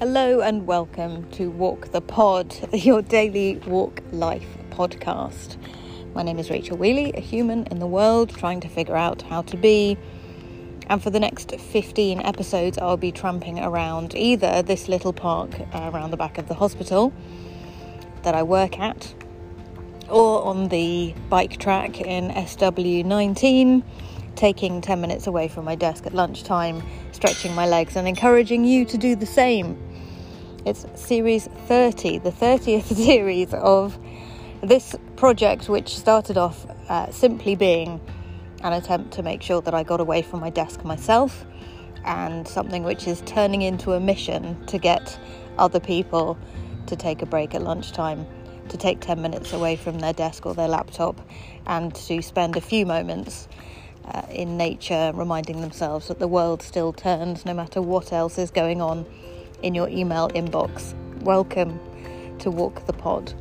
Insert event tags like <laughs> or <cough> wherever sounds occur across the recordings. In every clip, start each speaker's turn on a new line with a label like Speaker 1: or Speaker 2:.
Speaker 1: Hello and welcome to Walk the Pod, <laughs> your daily walk life podcast. My name is Rachel Wheeley, a human in the world trying to figure out how to be. And for the next 15 episodes, I'll be tramping around either this little park uh, around the back of the hospital that I work at, or on the bike track in SW19, taking 10 minutes away from my desk at lunchtime, stretching my legs, and encouraging you to do the same. It's series 30, the 30th <laughs> series of this project, which started off uh, simply being an attempt to make sure that I got away from my desk myself, and something which is turning into a mission to get other people to take a break at lunchtime, to take 10 minutes away from their desk or their laptop, and to spend a few moments uh, in nature, reminding themselves that the world still turns no matter what else is going on in your email inbox. Welcome to Walk the Pod.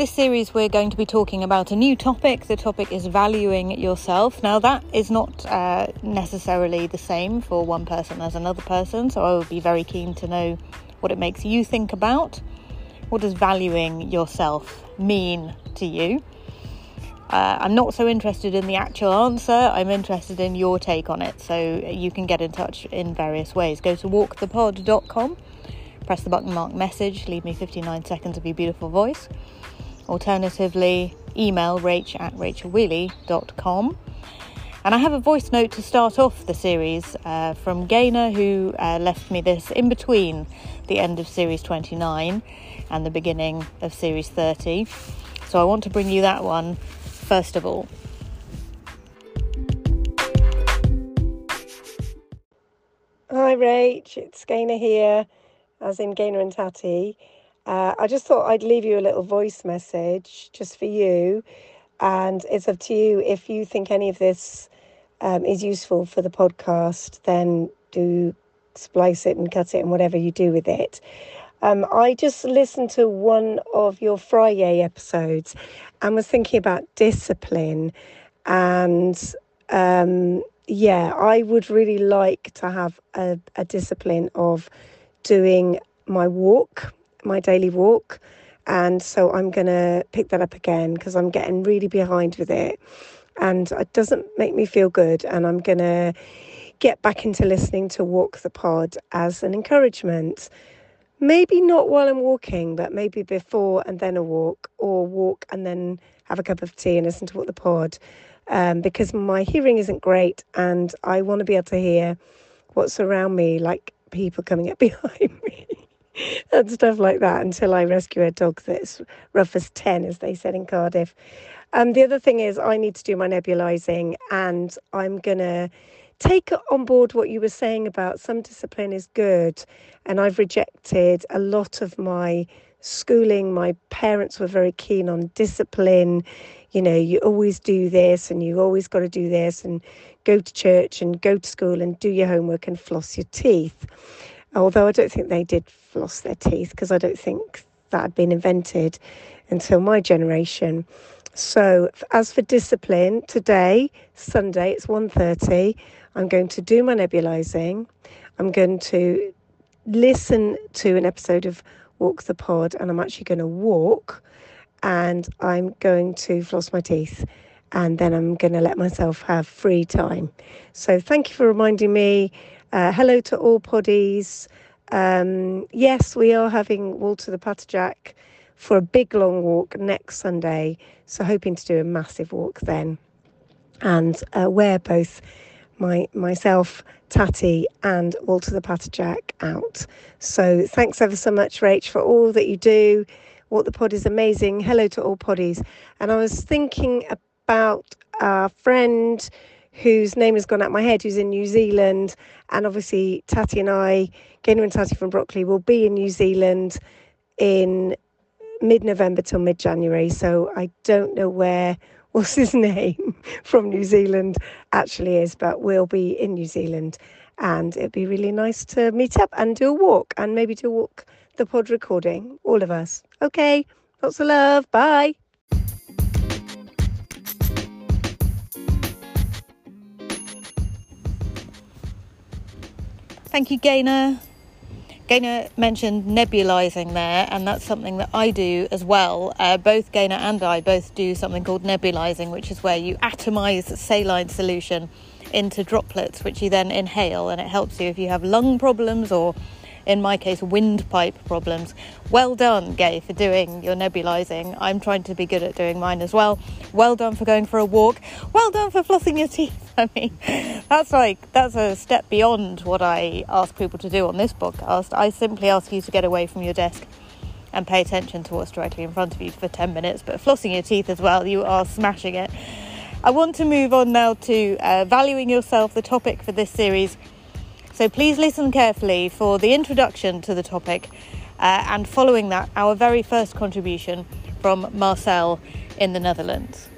Speaker 1: This series, we're going to be talking about a new topic. The topic is valuing yourself. Now, that is not uh, necessarily the same for one person as another person, so I would be very keen to know what it makes you think about. What does valuing yourself mean to you? Uh, I'm not so interested in the actual answer, I'm interested in your take on it. So you can get in touch in various ways. Go to walkthepod.com, press the button mark message, leave me 59 seconds of your beautiful voice. Alternatively, email rach at rachelwheeley.com. And I have a voice note to start off the series uh, from Gaynor, who uh, left me this in between the end of series 29 and the beginning of series 30. So I want to bring you that one first of all.
Speaker 2: Hi, Rach. It's Gaynor here, as in Gaynor and Tatty. Uh, I just thought I'd leave you a little voice message just for you. And it's up to you if you think any of this um, is useful for the podcast, then do splice it and cut it and whatever you do with it. Um, I just listened to one of your Friday episodes and was thinking about discipline. And um, yeah, I would really like to have a, a discipline of doing my walk, my daily walk. And so I'm going to pick that up again because I'm getting really behind with it. And it doesn't make me feel good. And I'm going to get back into listening to Walk the Pod as an encouragement maybe not while I'm walking, but maybe before and then a walk, or walk and then have a cup of tea and listen to Walk the pod. Um, because my hearing isn't great and I want to be able to hear what's around me, like people coming up <laughs> behind me <laughs> and stuff like that, until I rescue a dog that's rough as 10, as they said in Cardiff. Um, the other thing is, I need to do my nebulizing and I'm going to take on board what you were saying about some discipline is good. And I've rejected a lot of my schooling. My parents were very keen on discipline. You know, you always do this and you always got to do this and go to church and go to school and do your homework and floss your teeth. Although I don't think they did floss their teeth because I don't think that had been invented until my generation. So as for discipline, today, Sunday, it's 1.30. I'm going to do my nebulizing. I'm going to listen to an episode of Walk the Pod, and I'm actually going to walk and I'm going to floss my teeth and then I'm going to let myself have free time. So thank you for reminding me. Uh, hello to all poddies. Um, yes, we are having Walter the Patterjack for a big long walk next Sunday. So hoping to do a massive walk then and uh, wear both my myself, Tatty, and Walter the Patterjack out. So thanks ever so much, Rach, for all that you do. Walk the pod is amazing. Hello to all poddies. And I was thinking about a friend whose name has gone out my head, who's in New Zealand. And obviously, Tati and I, Gaynor and Tati from Broccoli, will be in New Zealand in mid November till mid January. So I don't know where <laughs> what's his name <laughs> from New Zealand actually is, but we'll be in New Zealand and it'd be really nice to meet up and do a walk and maybe do a walk the pod recording, all of us. Okay, Lots of love. Bye.
Speaker 1: Thank you, Gaynor. Gaynor mentioned nebulizing there, and that's something that I do as well. Uh, both Gaynor and I both do something called nebulizing, which is where you atomize saline solution into droplets, which you then inhale, and it helps you if you have lung problems or in my case, windpipe problems. Well done, Gay, for doing your nebulizing. I'm trying to be good at doing mine as well. Well done for going for a walk. Well done for flossing your <laughs> teeth. I mean, that's like, that's a step beyond what I ask people to do on this podcast. I simply ask you to get away from your desk and pay attention to what's directly in front of you for 10 minutes. But flossing your teeth as well, you are smashing it. I want to move on now to uh, valuing yourself, the topic for this series. So please listen carefully for the introduction to the topic, uh, and following that, our very first contribution from Marcel in the Netherlands.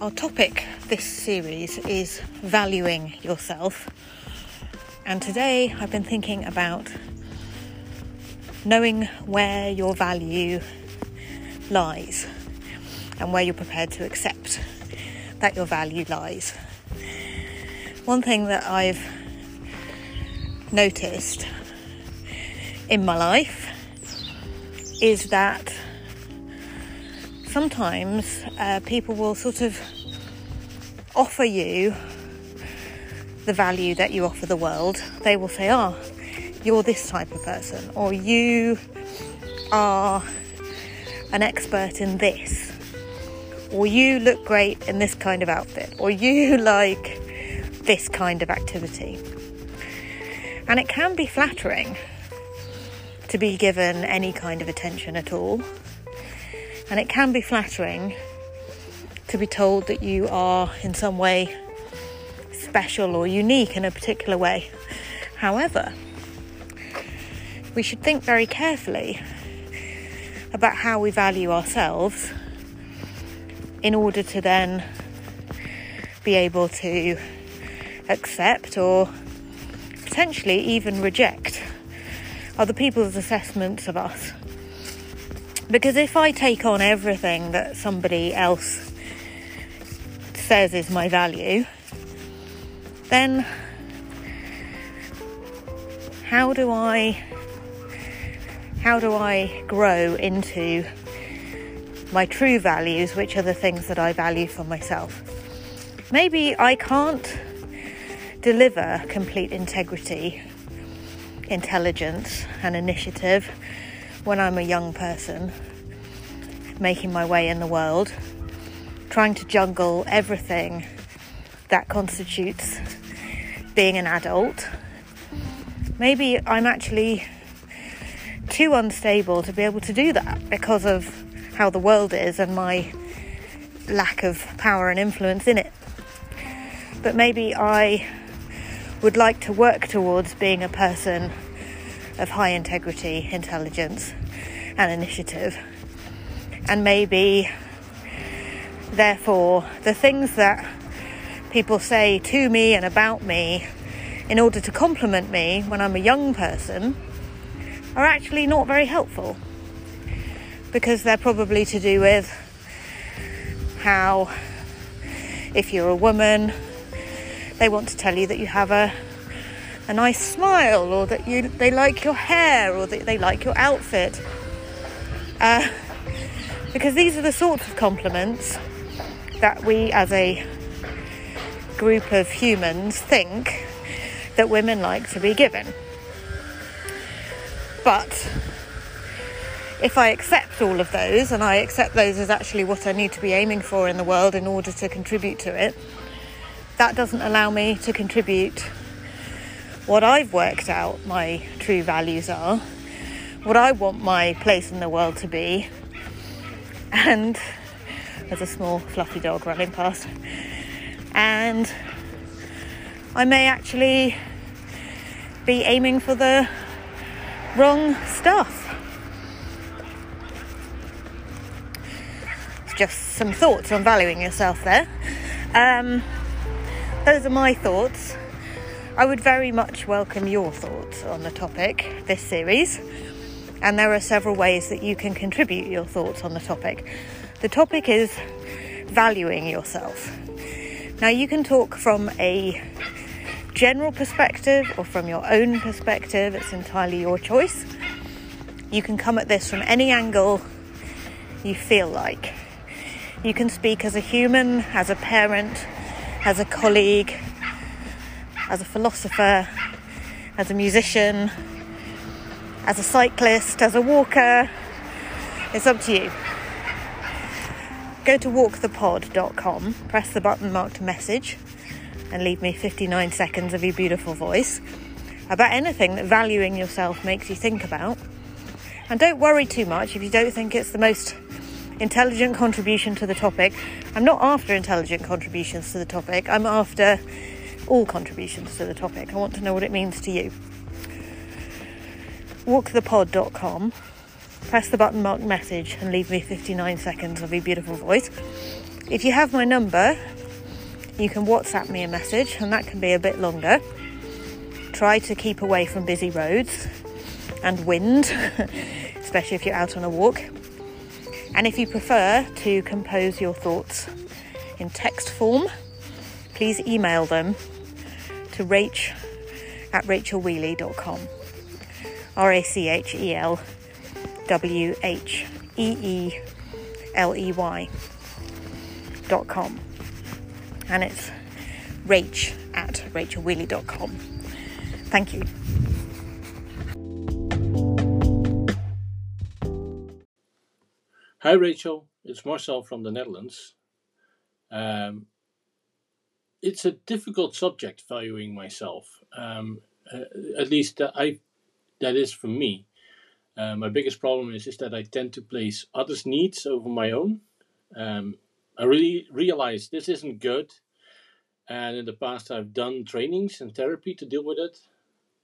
Speaker 1: Our topic this series is valuing yourself. And today I've been thinking about knowing where your value lies and where you're prepared to accept that your value lies. One thing that I've noticed in my life is that sometimes uh, people will sort of offer you the value that you offer the world. They will say, Oh, you're this type of person, or you are an expert in this, or you look great in this kind of outfit, or you <laughs> like this kind of activity. And it can be flattering to be given any kind of attention at all. And it can be flattering to be told that you are in some way special or unique in a particular way. However, we should think very carefully about how we value ourselves in order to then be able to accept or potentially even reject other people's assessments of us. Because if I take on everything that somebody else says is my value, then how do I how do I grow into my true values, which are the things that I value for myself? Maybe I can't deliver complete integrity, intelligence, and initiative when I'm a young person making my way in the world, trying to juggle everything that constitutes being an adult. Maybe I'm actually too unstable to be able to do that because of how the world is and my lack of power and influence in it. But maybe I would like to work towards being a person of high integrity, intelligence, and initiative. And maybe, therefore, the things that people say to me and about me in order to compliment me when I'm a young person are actually not very helpful because they're probably to do with how, if you're a woman, they want to tell you that you have a a nice smile, or that you they like your hair, or that they like your outfit. Uh, because these are the sorts of compliments that we, as a group of humans, think that women like to be given. But if I accept all of those and I accept those as actually what I need to be aiming for in the world in order to contribute to it, that doesn't allow me to contribute what I've worked out my true values are, what I want my place in the world to be. And there's a small fluffy dog running past. And I may actually be aiming for the wrong stuff. It's just some thoughts on valuing yourself there. Um, those are my thoughts. I would very much welcome your thoughts on the topic this series, and there are several ways that you can contribute your thoughts on the topic. The topic is valuing yourself. Now, you can talk from a general perspective or from your own perspective, it's entirely your choice. You can come at this from any angle you feel like. You can speak as a human, as a parent, as a colleague, as a philosopher, as a musician, as a cyclist, as a walker. It's up to you. Go to walkthepod.com, press the button marked message, and leave me 59 seconds of your beautiful voice about anything that valuing yourself makes you think about. And don't worry too much if you don't think it's the most intelligent contribution to the topic. I'm not after intelligent contributions to the topic, I'm after all contributions to the topic. I want to know what it means to you. Walkthepod.com, press the button marked message, and leave me 59 seconds of your beautiful voice. If you have my number, you can WhatsApp me a message, and that can be a bit longer. Try to keep away from busy roads and wind, <laughs> especially if you're out on a walk. And if you prefer to compose your thoughts in text form, please email them to rach at rachelwheeley.com. R A C H E L W H E E L E Y dot com and it's rach at rachelwheeley.com. Thank you.
Speaker 3: Hi Rachel, it's Marcel from the Netherlands. Um, it's a difficult subject valuing myself. Um, uh, at least that I that is for me. Uh, my biggest problem is is that I tend to place others' needs over my own. Um, I really realized this isn't good. And in the past, I've done trainings and therapy to deal with it,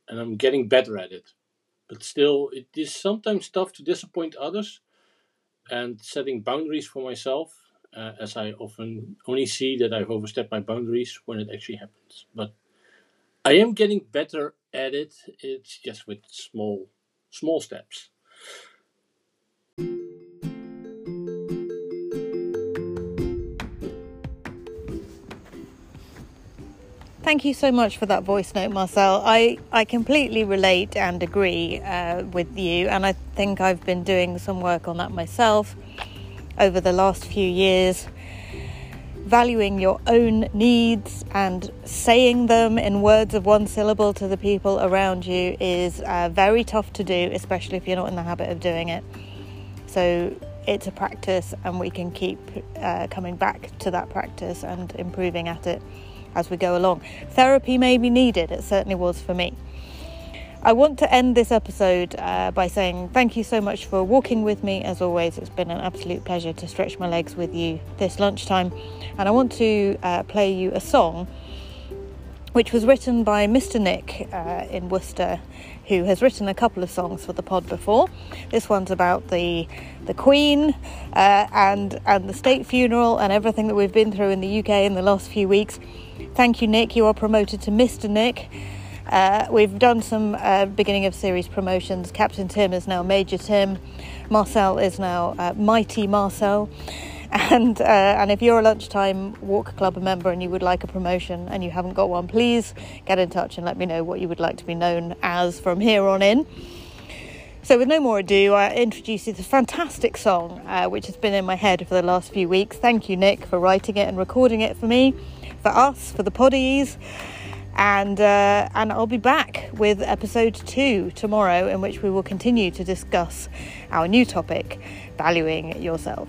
Speaker 3: and I'm getting better at it. But still, it is sometimes tough to disappoint others and setting boundaries for myself, uh, as I often only see that I've overstepped my boundaries when it actually happens. But I am getting better at it. It's just with small, small steps.
Speaker 1: Thank you so much for that voice note, Marcel. I, I completely relate and agree uh, with you, and I think I've been doing some work on that myself over the last few years. Valuing your own needs and saying them in words of one syllable to the people around you is uh, very tough to do, especially if you're not in the habit of doing it. So it's a practice, and we can keep uh, coming back to that practice and improving at it as we go along. Therapy may be needed, it certainly was for me. I want to end this episode uh, by saying thank you so much for walking with me. As always, it's been an absolute pleasure to stretch my legs with you this lunchtime. And I want to uh, play you a song which was written by Mr. Nick uh, in Worcester, who has written a couple of songs for the pod before. This one's about the the Queen uh, and and the state funeral and everything that we've been through in the UK in the last few weeks. Thank you, Nick. You are promoted to Mr. Nick. Uh, we've done some uh, beginning of series promotions. Captain Tim is now Major Tim. Marcel is now uh, Mighty Marcel. <laughs> And uh, and if you're a lunchtime walk club member and you would like a promotion and you haven't got one, please get in touch and let me know what you would like to be known as from here on in. So, with no more ado, I introduce you to this fantastic song uh, which has been in my head for the last few weeks. Thank you, Nick, for writing it and recording it for me for us, for the poddies. And, uh, and I'll be back with episode two tomorrow, in which we will continue to discuss our new topic valuing yourself.